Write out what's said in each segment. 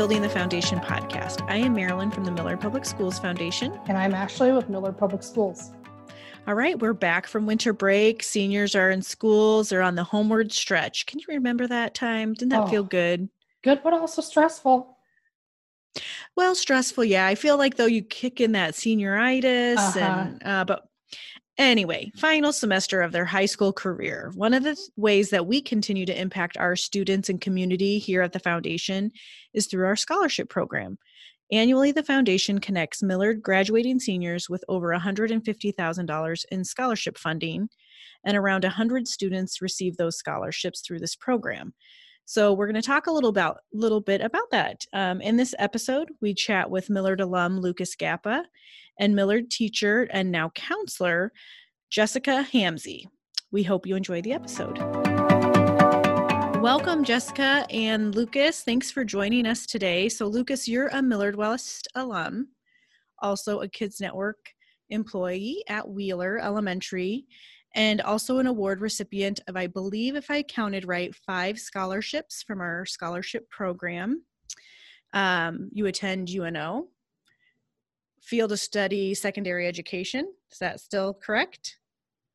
Building the Foundation podcast. I am Marilyn from the Millard Public Schools Foundation. And I'm Ashley with Millard Public Schools. All right, we're back from winter break. Seniors are in schools, they're on the homeward stretch. Can you remember that time? Didn't that oh, feel good? Good, but also stressful. Well, stressful, yeah. I feel like though you kick in that senioritis, uh-huh. and uh, but Anyway, final semester of their high school career. One of the ways that we continue to impact our students and community here at the foundation is through our scholarship program. Annually, the foundation connects Millard graduating seniors with over $150,000 in scholarship funding, and around 100 students receive those scholarships through this program. So we're going to talk a little about little bit about that. Um, in this episode, we chat with Millard alum Lucas Gappa and Millard teacher and now counselor Jessica Hamzy. We hope you enjoy the episode. Welcome, Jessica and Lucas. Thanks for joining us today. So, Lucas, you're a Millard West alum, also a Kids Network employee at Wheeler Elementary, and also an award recipient of, I believe, if I counted right, five scholarships from our scholarship program. Um, you attend UNO, field of study secondary education. Is that still correct?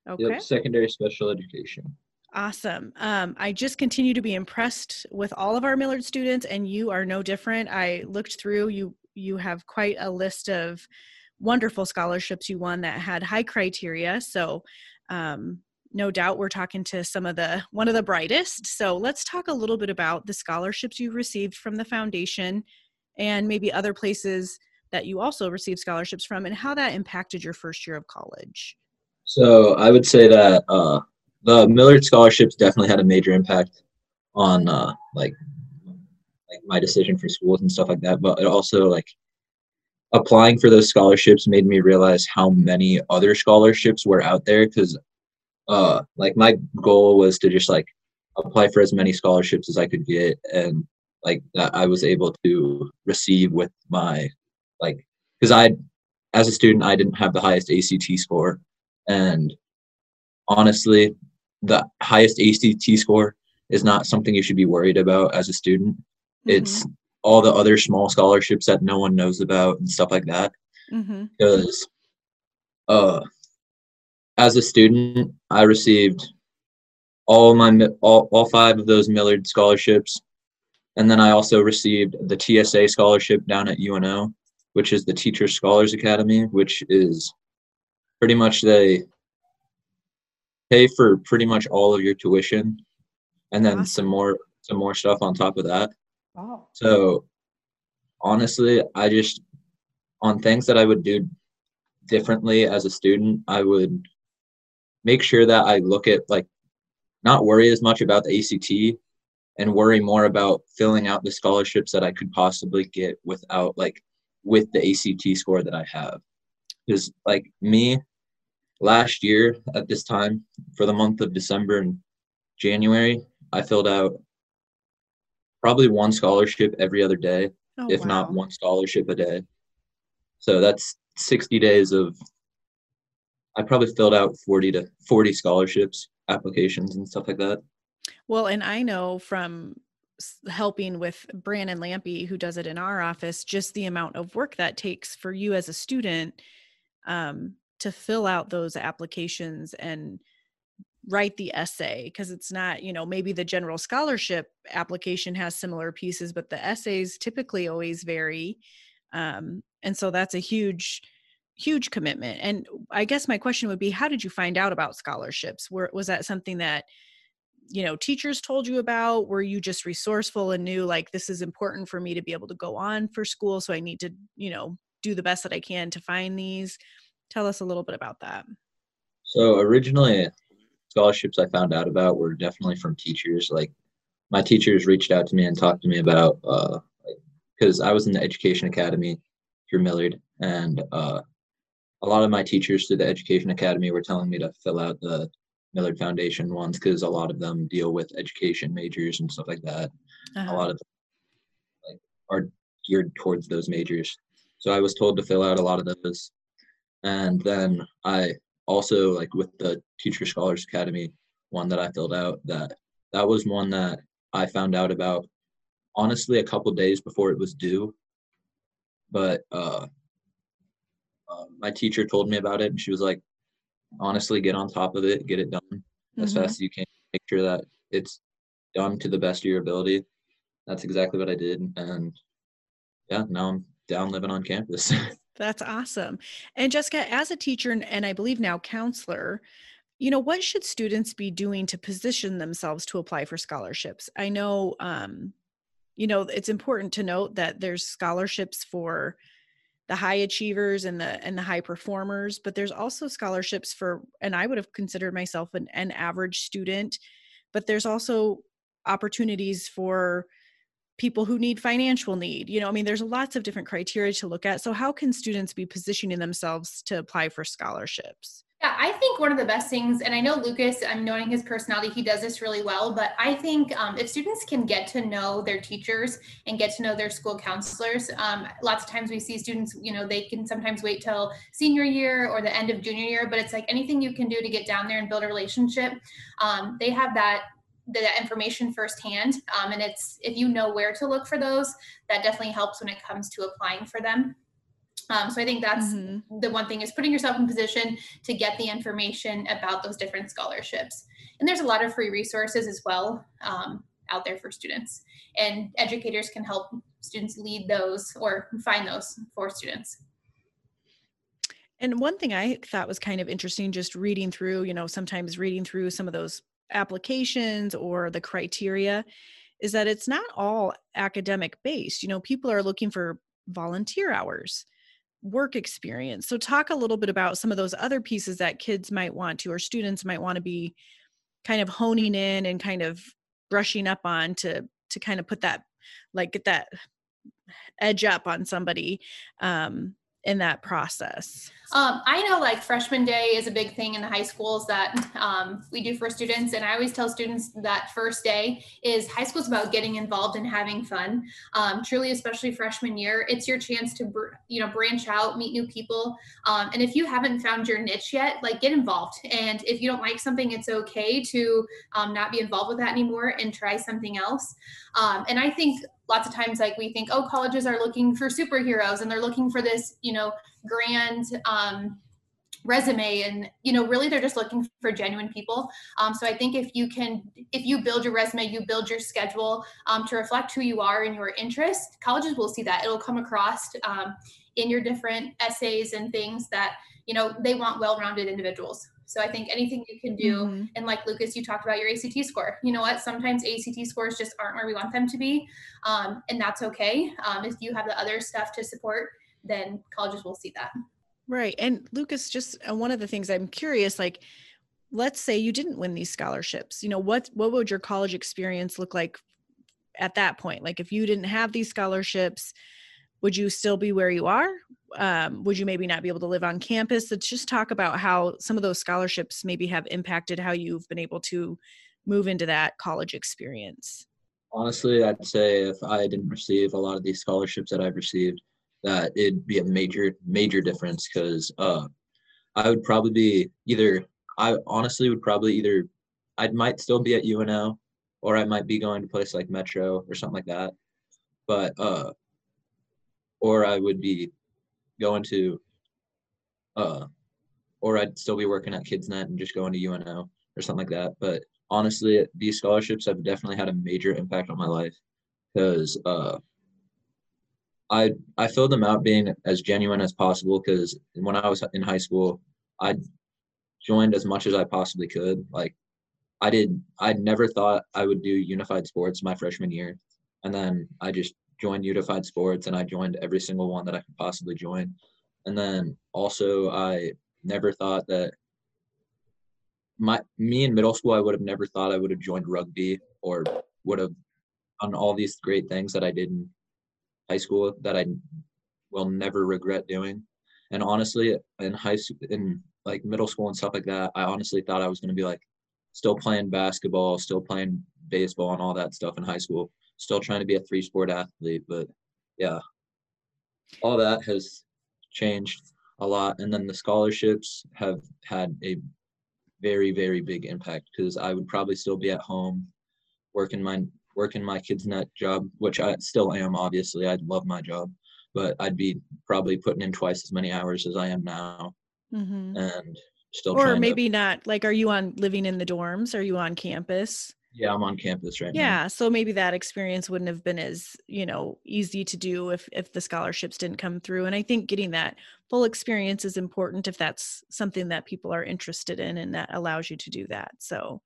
Okay. Yep, secondary special education. Awesome. Um, I just continue to be impressed with all of our Millard students, and you are no different. I looked through you. You have quite a list of wonderful scholarships you won that had high criteria. So, um, no doubt, we're talking to some of the one of the brightest. So, let's talk a little bit about the scholarships you received from the foundation, and maybe other places that you also received scholarships from and how that impacted your first year of college? So I would say that uh, the Millard scholarships definitely had a major impact on uh, like like my decision for schools and stuff like that. But it also like applying for those scholarships made me realize how many other scholarships were out there because uh like my goal was to just like apply for as many scholarships as I could get and like that I was able to receive with my like because I as a student I didn't have the highest ACT score and honestly the highest ACT score is not something you should be worried about as a student. Mm-hmm. It's all the other small scholarships that no one knows about and stuff like that. Mm-hmm. Because uh as a student I received all my all, all five of those Millard scholarships and then I also received the TSA scholarship down at UNO which is the Teacher Scholars Academy, which is pretty much they pay for pretty much all of your tuition and then awesome. some more some more stuff on top of that. Wow. So honestly, I just on things that I would do differently as a student, I would make sure that I look at like not worry as much about the ACT and worry more about filling out the scholarships that I could possibly get without like with the ACT score that I have. Because like me, last year at this time for the month of December and January, I filled out probably one scholarship every other day, oh, if wow. not one scholarship a day. So that's 60 days of I probably filled out 40 to 40 scholarships applications and stuff like that. Well, and I know from helping with Brandon Lampy, who does it in our office, just the amount of work that takes for you as a student um, to fill out those applications and write the essay because it's not you know maybe the general scholarship application has similar pieces but the essays typically always vary um, and so that's a huge huge commitment. And i guess my question would be how did you find out about scholarships? Were, was that something that you know teachers told you about? Were you just resourceful and knew like this is important for me to be able to go on for school so i need to you know do the best that i can to find these? Tell us a little bit about that. So originally scholarships i found out about were definitely from teachers like my teachers reached out to me and talked to me about uh because i was in the education academy through millard and uh a lot of my teachers through the education academy were telling me to fill out the Millard Foundation ones because a lot of them deal with education majors and stuff like that. Uh-huh. A lot of them, like are geared towards those majors. So I was told to fill out a lot of those, and then I also like with the Teacher Scholars Academy one that I filled out that that was one that I found out about honestly a couple days before it was due. But uh, uh, my teacher told me about it, and she was like, honestly, get on top of it, get it done as Mhm. fast as you can. Make sure that it's done to the best of your ability. That's exactly what I did, and yeah, now I'm down living on campus. That's awesome. And Jessica, as a teacher and, and I believe now counselor, you know, what should students be doing to position themselves to apply for scholarships? I know, um, you know, it's important to note that there's scholarships for the high achievers and the and the high performers, but there's also scholarships for, and I would have considered myself an, an average student, but there's also opportunities for people who need financial need you know i mean there's lots of different criteria to look at so how can students be positioning themselves to apply for scholarships Yeah, I think one of the best things, and I know Lucas, I'm knowing his personality, he does this really well, but I think um, if students can get to know their teachers and get to know their school counselors, um, lots of times we see students, you know, they can sometimes wait till senior year or the end of junior year, but it's like anything you can do to get down there and build a relationship. Um, they have that that information firsthand um, and it's if you know where to look for those that definitely helps when it comes to applying for them um, so i think that's Mhm. the one thing is putting yourself in position to get the information about those different scholarships. And there's a lot of free resources as well um, out there for students. And educators can help students lead those or find those for students. and one thing i thought was kind of interesting just reading through you know sometimes reading through some of those applications or the criteria is that it's not all academic based you know people are looking for volunteer hours work experience. So talk a little bit about some of those other pieces that kids might want to or students might want to be kind of honing in and kind of brushing up on to to kind of put that like get that edge up on somebody um in that process Um, I know like freshman day is a big thing in the high schools that um, we do for students. And I always tell students that first day is high school is about getting involved and having fun. Um, truly, especially freshman year, it's your chance to, br- you know, branch out, meet new people. Um, and if you haven't found your niche yet, like get involved. And if you don't like something, it's okay to um, not be involved with that anymore and try something else. Um, and I think lots of times like we think, oh, colleges are looking for superheroes and they're looking for this, you know, grand um, resume. And you know really they're just looking for genuine people. Um, so i think if you can if you build your resume you build your schedule um, to reflect who you are and your interests colleges will see that. It'll come across um, in your different essays and things that you know they want well-rounded individuals so i think anything you can do Mhm. and like lucas you talked about your act score you know what sometimes act scores just aren't where we want them to be um, and that's okay um, if you have the other stuff to support then colleges will see that Right. And Lucas, just uh, one of the things I'm curious, like, let's say you didn't win these scholarships. You know, what what would your college experience look like at that point? Like, if you didn't have these scholarships, would you still be where you are? Um, would you maybe not be able to live on campus? Let's just talk about how some of those scholarships maybe have impacted how you've been able to move into that college experience. Honestly, I'd say if I didn't receive a lot of these scholarships that I've received, that it'd be a major, major difference because uh, I would probably be either, I honestly would probably either, I might still be at UNO or I might be going to a place like Metro or something like that. But, uh, or I would be going to, uh, or I'd still be working at KidsNet and just going to UNO or something like that. But honestly, these scholarships have definitely had a major impact on my life because uh, I I filled them out being as genuine as possible. Because when I was in high school, I joined as much as I possibly could. Like I did, I never thought I would do unified sports my freshman year, and then I just joined unified sports and I joined every single one that I could possibly join. And then also I never thought that my me in middle school I would have never thought I would have joined rugby or would have done all these great things that I did in high school that I will never regret doing. And honestly, in high school, in like middle school and stuff like that, I honestly thought I was going to be like still playing basketball, still playing baseball and all that stuff in high school, still trying to be a three sport athlete. But yeah, all that has changed a lot. And then the scholarships have had a very, very big impact because I would probably still be at home working my working my KidsNet job, which I still am. Obviously, I love my job, but I'd be probably putting in twice as many hours as I am now, Mhm. and still Or trying to. maybe not. Like, are you on living in the dorms? Are you on campus? Yeah, I'm on campus right now. Yeah, so maybe that experience wouldn't have been as, you know, easy to do if if the scholarships didn't come through. And I think getting that full experience is important if that's something that people are interested in and that allows you to do that. So,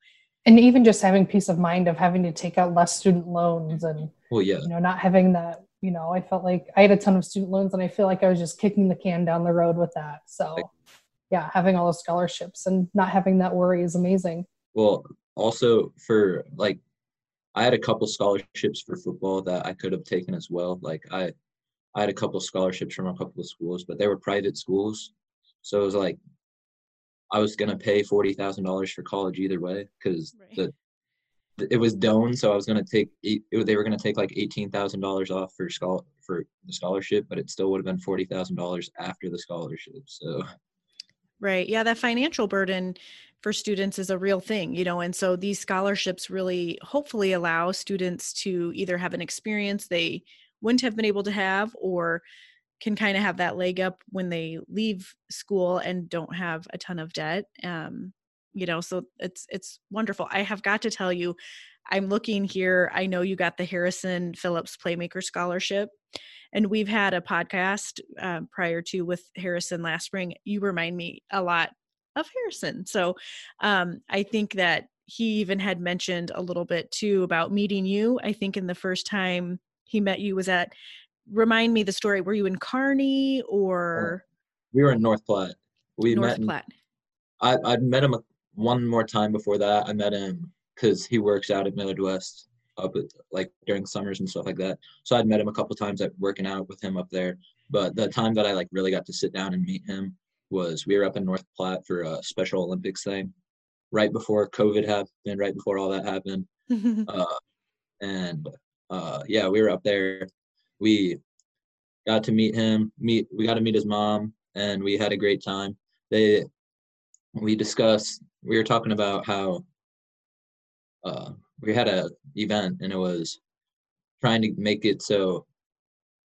And even just having peace of mind of having to take out less student loans and mm-hmm. Well, yeah, you know not having that you know i felt like i had a ton of student loans and i feel like i was just kicking the can down the road with that so yeah having all those scholarships and not having that worry is amazing Well, also for like, I had a couple scholarships for football that I could have taken as well. Like I, I had a couple scholarships from a couple of schools, but they were private schools, so it was like, I was gonna pay forty thousand dollars for college either way because Right. the, it was Doane, so I was gonna take eight. It, they were gonna take like eighteen thousand dollars off for schol for the scholarship, but it still would have been forty thousand dollars after the scholarship. So right. Yeah, that financial burden for students is a real thing, you know, and so these scholarships really hopefully allow students to either have an experience they wouldn't have been able to have or can kind of have that leg up when they leave school and don't have a ton of debt um you know so it's it's wonderful. I have got to tell you i'm looking here i know you got the harrison phillips playmaker scholarship and we've had a podcast um, prior to with harrison last spring. You remind me a lot of harrison so um i think that he even had mentioned a little bit too about meeting you i think in the first time he met you was at remind me the story were you in kearney or we were in North Platte. We north met. in- platte I I'd met him one more time before that. I met him because he works out at Millard West up at, like during summers and stuff like that. So I'd met him a couple times at working out with him up there. But the time that I like really got to sit down and meet him was we were up in North Platte for a Special Olympics thing, right before COVID happened, right before all that happened. Uh, and uh, yeah, we were up there. We got to meet him. Meet we got to meet his mom, and we had a great time. They we discussed. We were talking about how uh, we had a event, and it was trying to make it so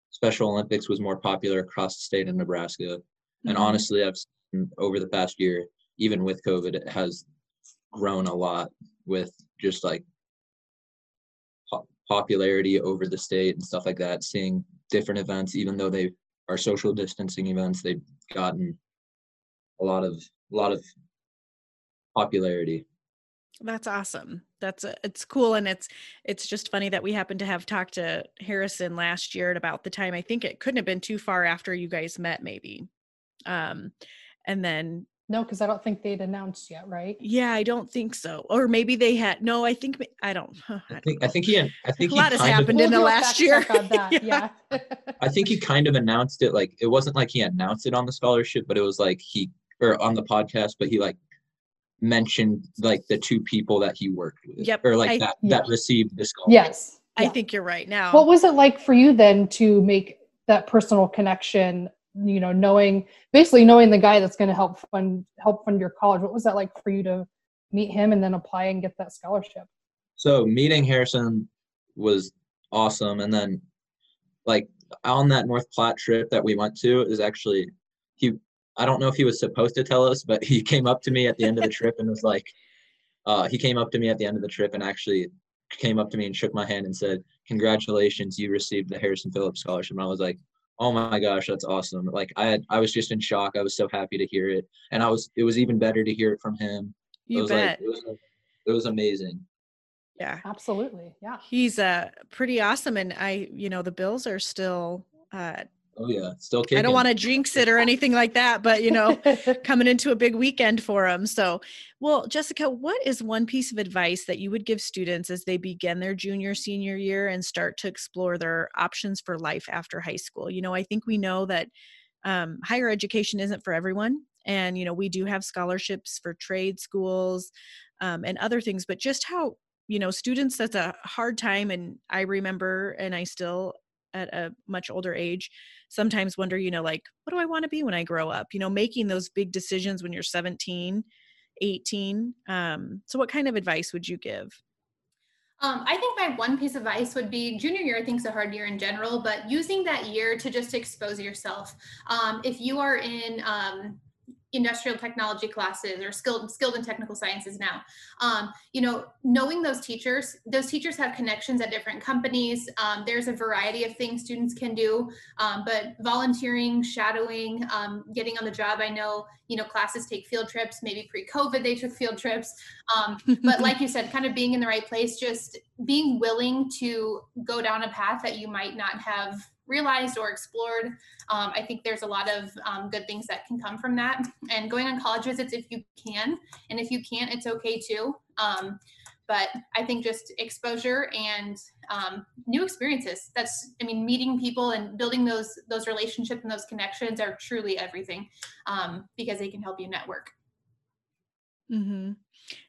Special Olympics was more popular across the state of Nebraska. And Mhm. honestly, I've seen over the past year, even with COVID, it has grown a lot with just like po- popularity over the state and stuff like that. Seeing different events, even though they are social distancing events, they've gotten a lot of a lot of popularity. That's awesome. That's a, it's cool and it's it's just funny that we happened to have talked to Harrison last year at about the time I think it couldn't have been too far after you guys met maybe. Um and then no because i don't think they'd announced yet right yeah, I don't think so. Or maybe they had no, I think I don't I, I don't think I think he I think A he lot has kind of happened. in the do a last year. that Yeah. yeah, I think he kind of announced it like it wasn't like he announced it on the scholarship, but it was like he or on the podcast, but he like mentioned like the two people that he worked with. Yep, Or like I- that Yeah. that received the scholarship. yes I yeah. think you're right now. what was it like for you then to make that personal connection you know knowing basically knowing the guy that's going to help fund help fund your college what was that like for you to meet him and then apply and get that scholarship So meeting Harrison was awesome. And then like on that North Platte trip that we went to is actually he I don't know if he was supposed to tell us, but he came up to me at the end of the trip and was like uh he came up to me at the end of the trip and actually came up to me and shook my hand and said, Congratulations, you received the Harrison Phillips scholarship. And I was like, Oh my gosh, that's awesome. Like I had I was just in shock. I was so happy to hear it. And I was it was even better to hear it from him. it you was bet. like it was it was amazing. yeah. absolutely yeah He's uh pretty awesome and I you know the Bills are still uh Oh yeah, still kicking. I don't want to jinx it or anything like that, but you know, coming into a big weekend for them. So, well, Jessica, what is one piece of advice that you would give students as they begin their junior, senior year and start to explore their options for life after high school? You know, I think we know that um, higher education isn't for everyone. And, you know, we do have scholarships for trade schools um, and other things, but just how, you know, students, that's a hard time. And I remember, and I still, at a much older age, sometimes wonder, you know, like, what do I want to be when I grow up? You know, making those big decisions when you're 17, 18. Um, so, what kind of advice would you give? Um, I think my one piece of advice would be junior year, I think is a hard year in general, but using that year to just expose yourself. Um, if you are in um, industrial technology classes or skilled skilled in technical sciences now. Um, you know knowing those teachers those teachers have connections at different companies. Um, there's a variety of things students can do um, but volunteering shadowing um, getting on the job i know you know classes take field trips. Maybe pre-covid they took field trips. Um, but like you said kind of being in the right place just being willing to go down a path that you might not have realized or explored. Um, I think there's a lot of um, good things that can come from that. And going on college visits if you can, and if you can't, it's okay too. Um, but I think just exposure and um, new experiences. That's, I mean, meeting people and building those those relationships and those connections are truly everything um, because they can help you network. Mm-hmm.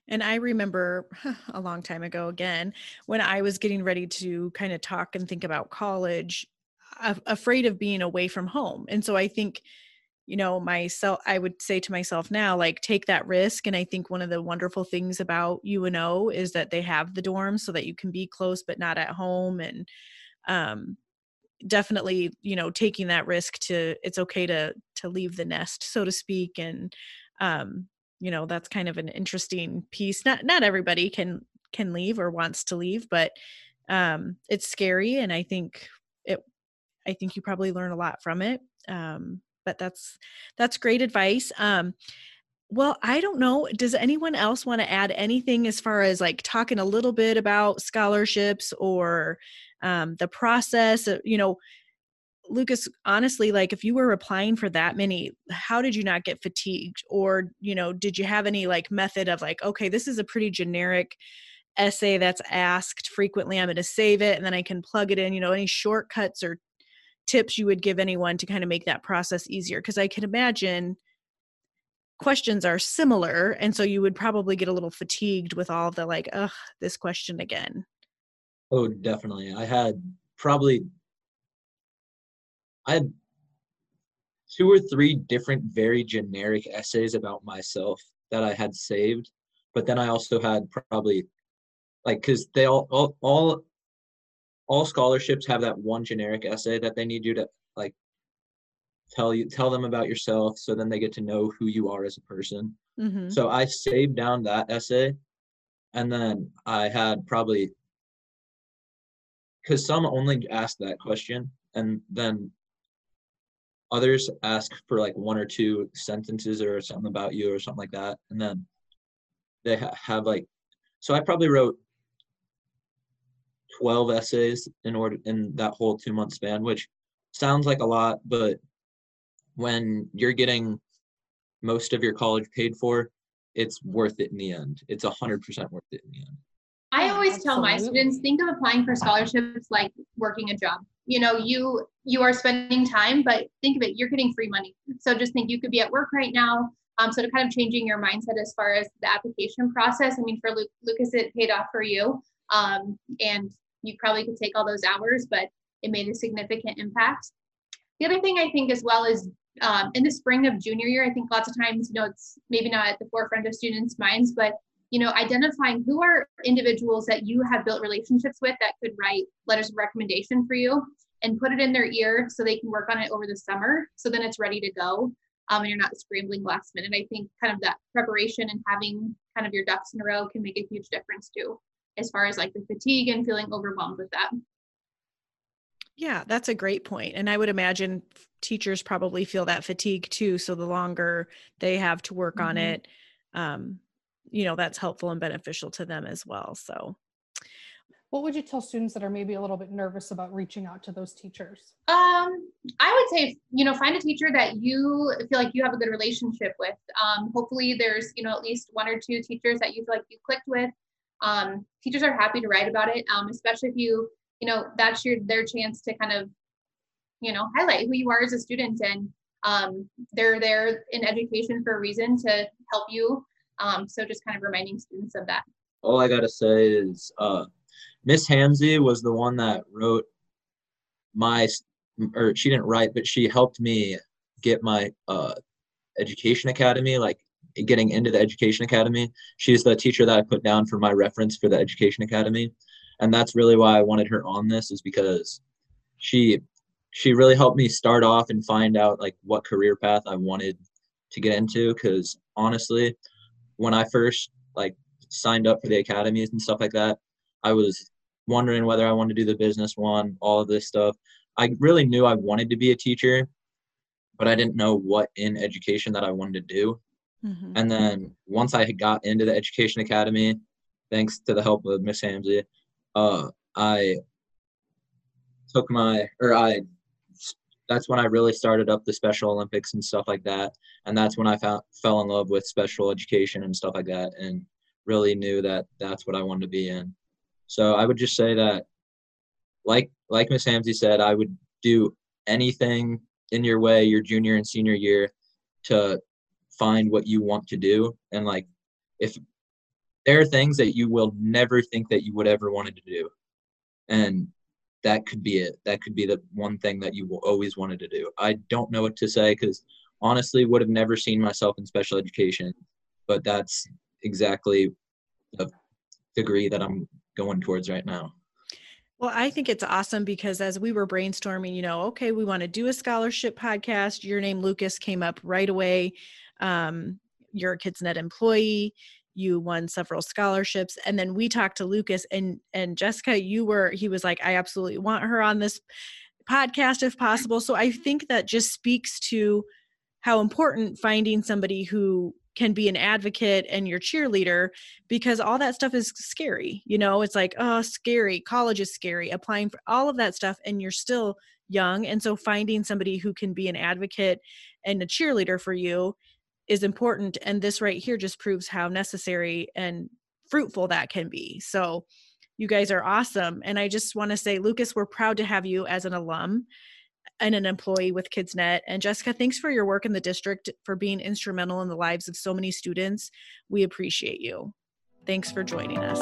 And I remember a long time ago again when I was getting ready to kind of talk and think about college afraid of being away from home and so i think you know myself i would say to myself now like take that risk and i think one of the wonderful things about uno is that they have the dorms so that you can be close but not at home and um definitely you know taking that risk to it's okay to to leave the nest so to speak and um you know that's kind of an interesting piece. Not not everybody can can leave or wants to leave but um it's scary and i think I think you probably learn a lot from it. Um, but that's that's great advice. Um, well, I don't know. Does anyone else want to add anything as far as like talking a little bit about scholarships or um, the process? Of, you know, Lucas, honestly, like if you were applying for that many, how did you not get fatigued? Or, you know, did you have any like method of like, okay, this is a pretty generic essay that's asked frequently. I'm going to save it and then I can plug it in, you know, any shortcuts or tips you would give anyone to kind of make that process easier because i can imagine questions are similar and so you would probably get a little fatigued with all the like ugh this question again. Oh definitely i had probably i had two or three different very generic essays about myself that i had saved but then i also had probably like because they all, all all all scholarships have that one generic essay that they need you to like tell you tell them about yourself so then they get to know who you are as a person mm-hmm. so i saved down that essay and then i had probably because some only ask that question and then others ask for like one or two sentences or something about you or something like that and then they ha- have like so i probably wrote 12 essays in order in that whole two month span, which sounds like a lot, but when you're getting most of your college paid for, it's worth it in the end. It's a hundred percent worth it in the end. I always tell my students think of applying for scholarships like working a job. You know, you you are spending time, but think of it, you're getting free money. So just think you could be at work right now. Um, so to kind of changing your mindset as far as the application process. I mean, for Lu- Lucas, it paid off for you. Um, and you probably could take all those hours, but it made a significant impact. The other thing I think as well is um, in the spring of junior year, I think lots of times, you know, it's maybe not at the forefront of students' minds, but you know, identifying who are individuals that you have built relationships with that could write letters of recommendation for you and put it in their ear so they can work on it over the summer. So then it's ready to go. Um, and you're not scrambling last minute. I think kind of that preparation and having kind of your ducks in a row can make a huge difference too as far as like the fatigue and feeling overwhelmed with that. Yeah, that's a great point. And I would imagine teachers probably feel that fatigue too. So the longer they have to work mm-hmm. on it, um, you know, that's helpful and beneficial to them as well. So what would you tell students that are maybe a little bit nervous about reaching out to those teachers? Um, I would say, you know, find a teacher that you feel like you have a good relationship with. Um, hopefully there's, you know, at least one or two teachers that you feel like you clicked with um, teachers are happy to write about it, um, especially if you, you know, that's your their chance to kind of, you know, highlight who you are as a student, and um, they're there in education for a reason to help you. Um, so just kind of reminding students of that. All I gotta say is, uh, Miss Hamsey was the one that wrote my, or she didn't write, but she helped me get my uh, education academy like getting into the Education Academy. She's the teacher that I put down for my reference for the Education Academy. and that's really why I wanted her on this is because she she really helped me start off and find out like what career path I wanted to get into because honestly when I first like signed up for the academies and stuff like that I was wondering whether I wanted to do the business one all of this stuff I really knew I wanted to be a teacher but I didn't know what in education that I wanted to do mm-hmm. and then once I got into the education academy thanks to the help of Miss Hamsey uh, I took my or I that's when I really started up the Special Olympics and stuff like that. And that's when I found, fell in love with special education and stuff like that and really knew that that's what I wanted to be in. So I would just say that like like Miss Hamsey said, I would do anything in your way your junior and senior year to find what you want to do and like if there are things that you will never think that you would ever wanted to do and that could be it that could be the one thing that you will always wanted to do i don't know what to say because honestly would have never seen myself in special education but that's exactly the degree that i'm going towards right now well, I think it's awesome because as we were brainstorming, you know, okay, we want to do a scholarship podcast. Your name, Lucas, came up right away. Um, you're a KidsNet employee you won several scholarships and then we talked to lucas and and jessica you were he was like i absolutely want her on this podcast if possible. So i think that just speaks to how important finding somebody who can be an advocate and your cheerleader because all that stuff is scary you know? It's like oh scary. College is scary. Applying for all of that stuff and you're still young. And so finding somebody who can be an advocate and a cheerleader for you is important and this right here just proves how necessary and fruitful that can be. So you guys are awesome and i just want to say lucas we're proud to have you as an alum and an employee with kidsnet and jessica thanks for your work in the district for being instrumental in the lives of so many students. We appreciate you. Thanks for joining us.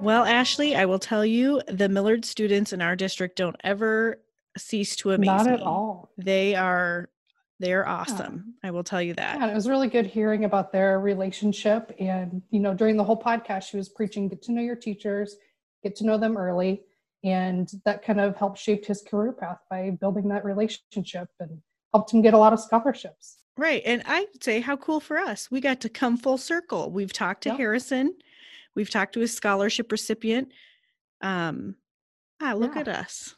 Well ashley i will tell you the millard students in our district don't ever cease to amaze not at me. all. They are they're awesome. Yeah. I will tell you that. Yeah, it was really good hearing about their relationship. And, you know, during the whole podcast, she was preaching get to know your teachers, get to know them early. And that kind of helped shape his career path by building that relationship and helped him get a lot of scholarships. Right. And I'd say how cool for us. We got to come full circle. We've talked to. Harrison, we've talked to his scholarship recipient. Um, ah, look yeah. at us.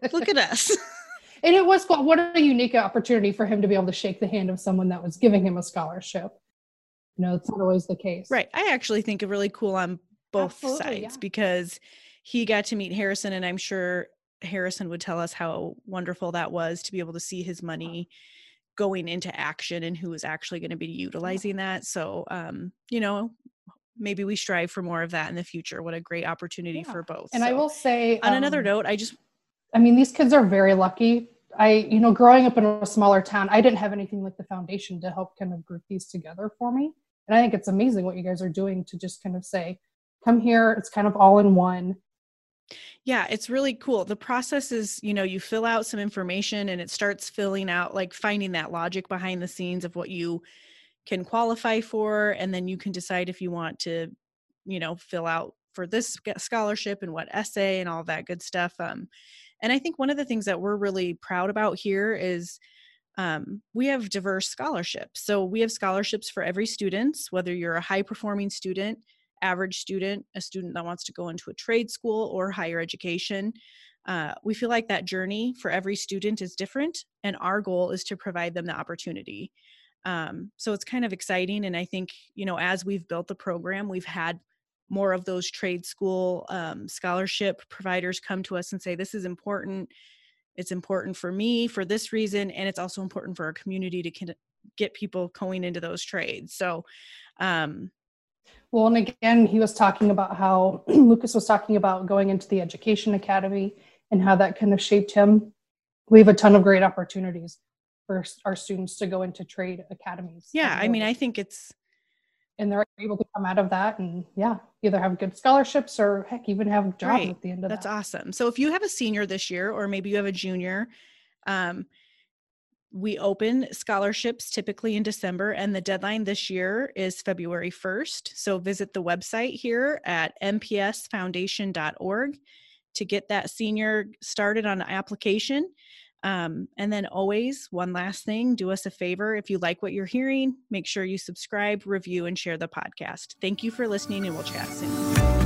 Look at us. and it was what a unique opportunity for him to be able to shake the hand of someone that was giving him a scholarship. You know it's not always the case. Right. I actually think it really cool on both Absolutely, sides yeah. because he got to meet harrison and i'm sure harrison would tell us how wonderful that was to be able to see his money going into action and who was actually going to be utilizing that. So um you know maybe we strive for more of that in the future. What a great opportunity yeah. for both. And so, i will say on um, another note i just I mean, these kids are very lucky. I, you know, growing up in a smaller town, I didn't have anything like the foundation to help kind of group these together for me. And I think it's amazing what you guys are doing to just kind of say, come here, it's kind of all in one. Yeah, it's really cool. The process is, you know, you fill out some information and it starts filling out, like finding that logic behind the scenes of what you can qualify for. And then you can decide if you want to, you know, fill out for this scholarship and what essay and all that good stuff. Um, and I think one of the things that we're really proud about here is um, we have diverse scholarships. So we have scholarships for every student, whether you're a high performing student, average student, a student that wants to go into a trade school or higher education. Uh, we feel like that journey for every student is different, and our goal is to provide them the opportunity. Um, so it's kind of exciting. And I think, you know, as we've built the program, we've had more of those trade school um, scholarship providers come to us and say this is important. It's important for me for this reason and it's also important for our community to get people going into those trades. So um, well and again he was talking about how lucas was talking about going into the education academy and how that kind of shaped him. We have a ton of great opportunities for our students to go into trade academies yeah i mean i think it's and they're able to come out of that and yeah either have good scholarships or heck even have jobs right. at the end of it. that's that. awesome so if you have a senior this year or maybe you have a junior um, we open scholarships typically in December, and the deadline this year is February 1st. So visit the website here at mpsfoundation.org to get that senior started on application. Um, and then always, one last thing do us a favor. If you like what you're hearing, make sure you subscribe, review, and share the podcast. Thank you for listening, and we'll chat soon.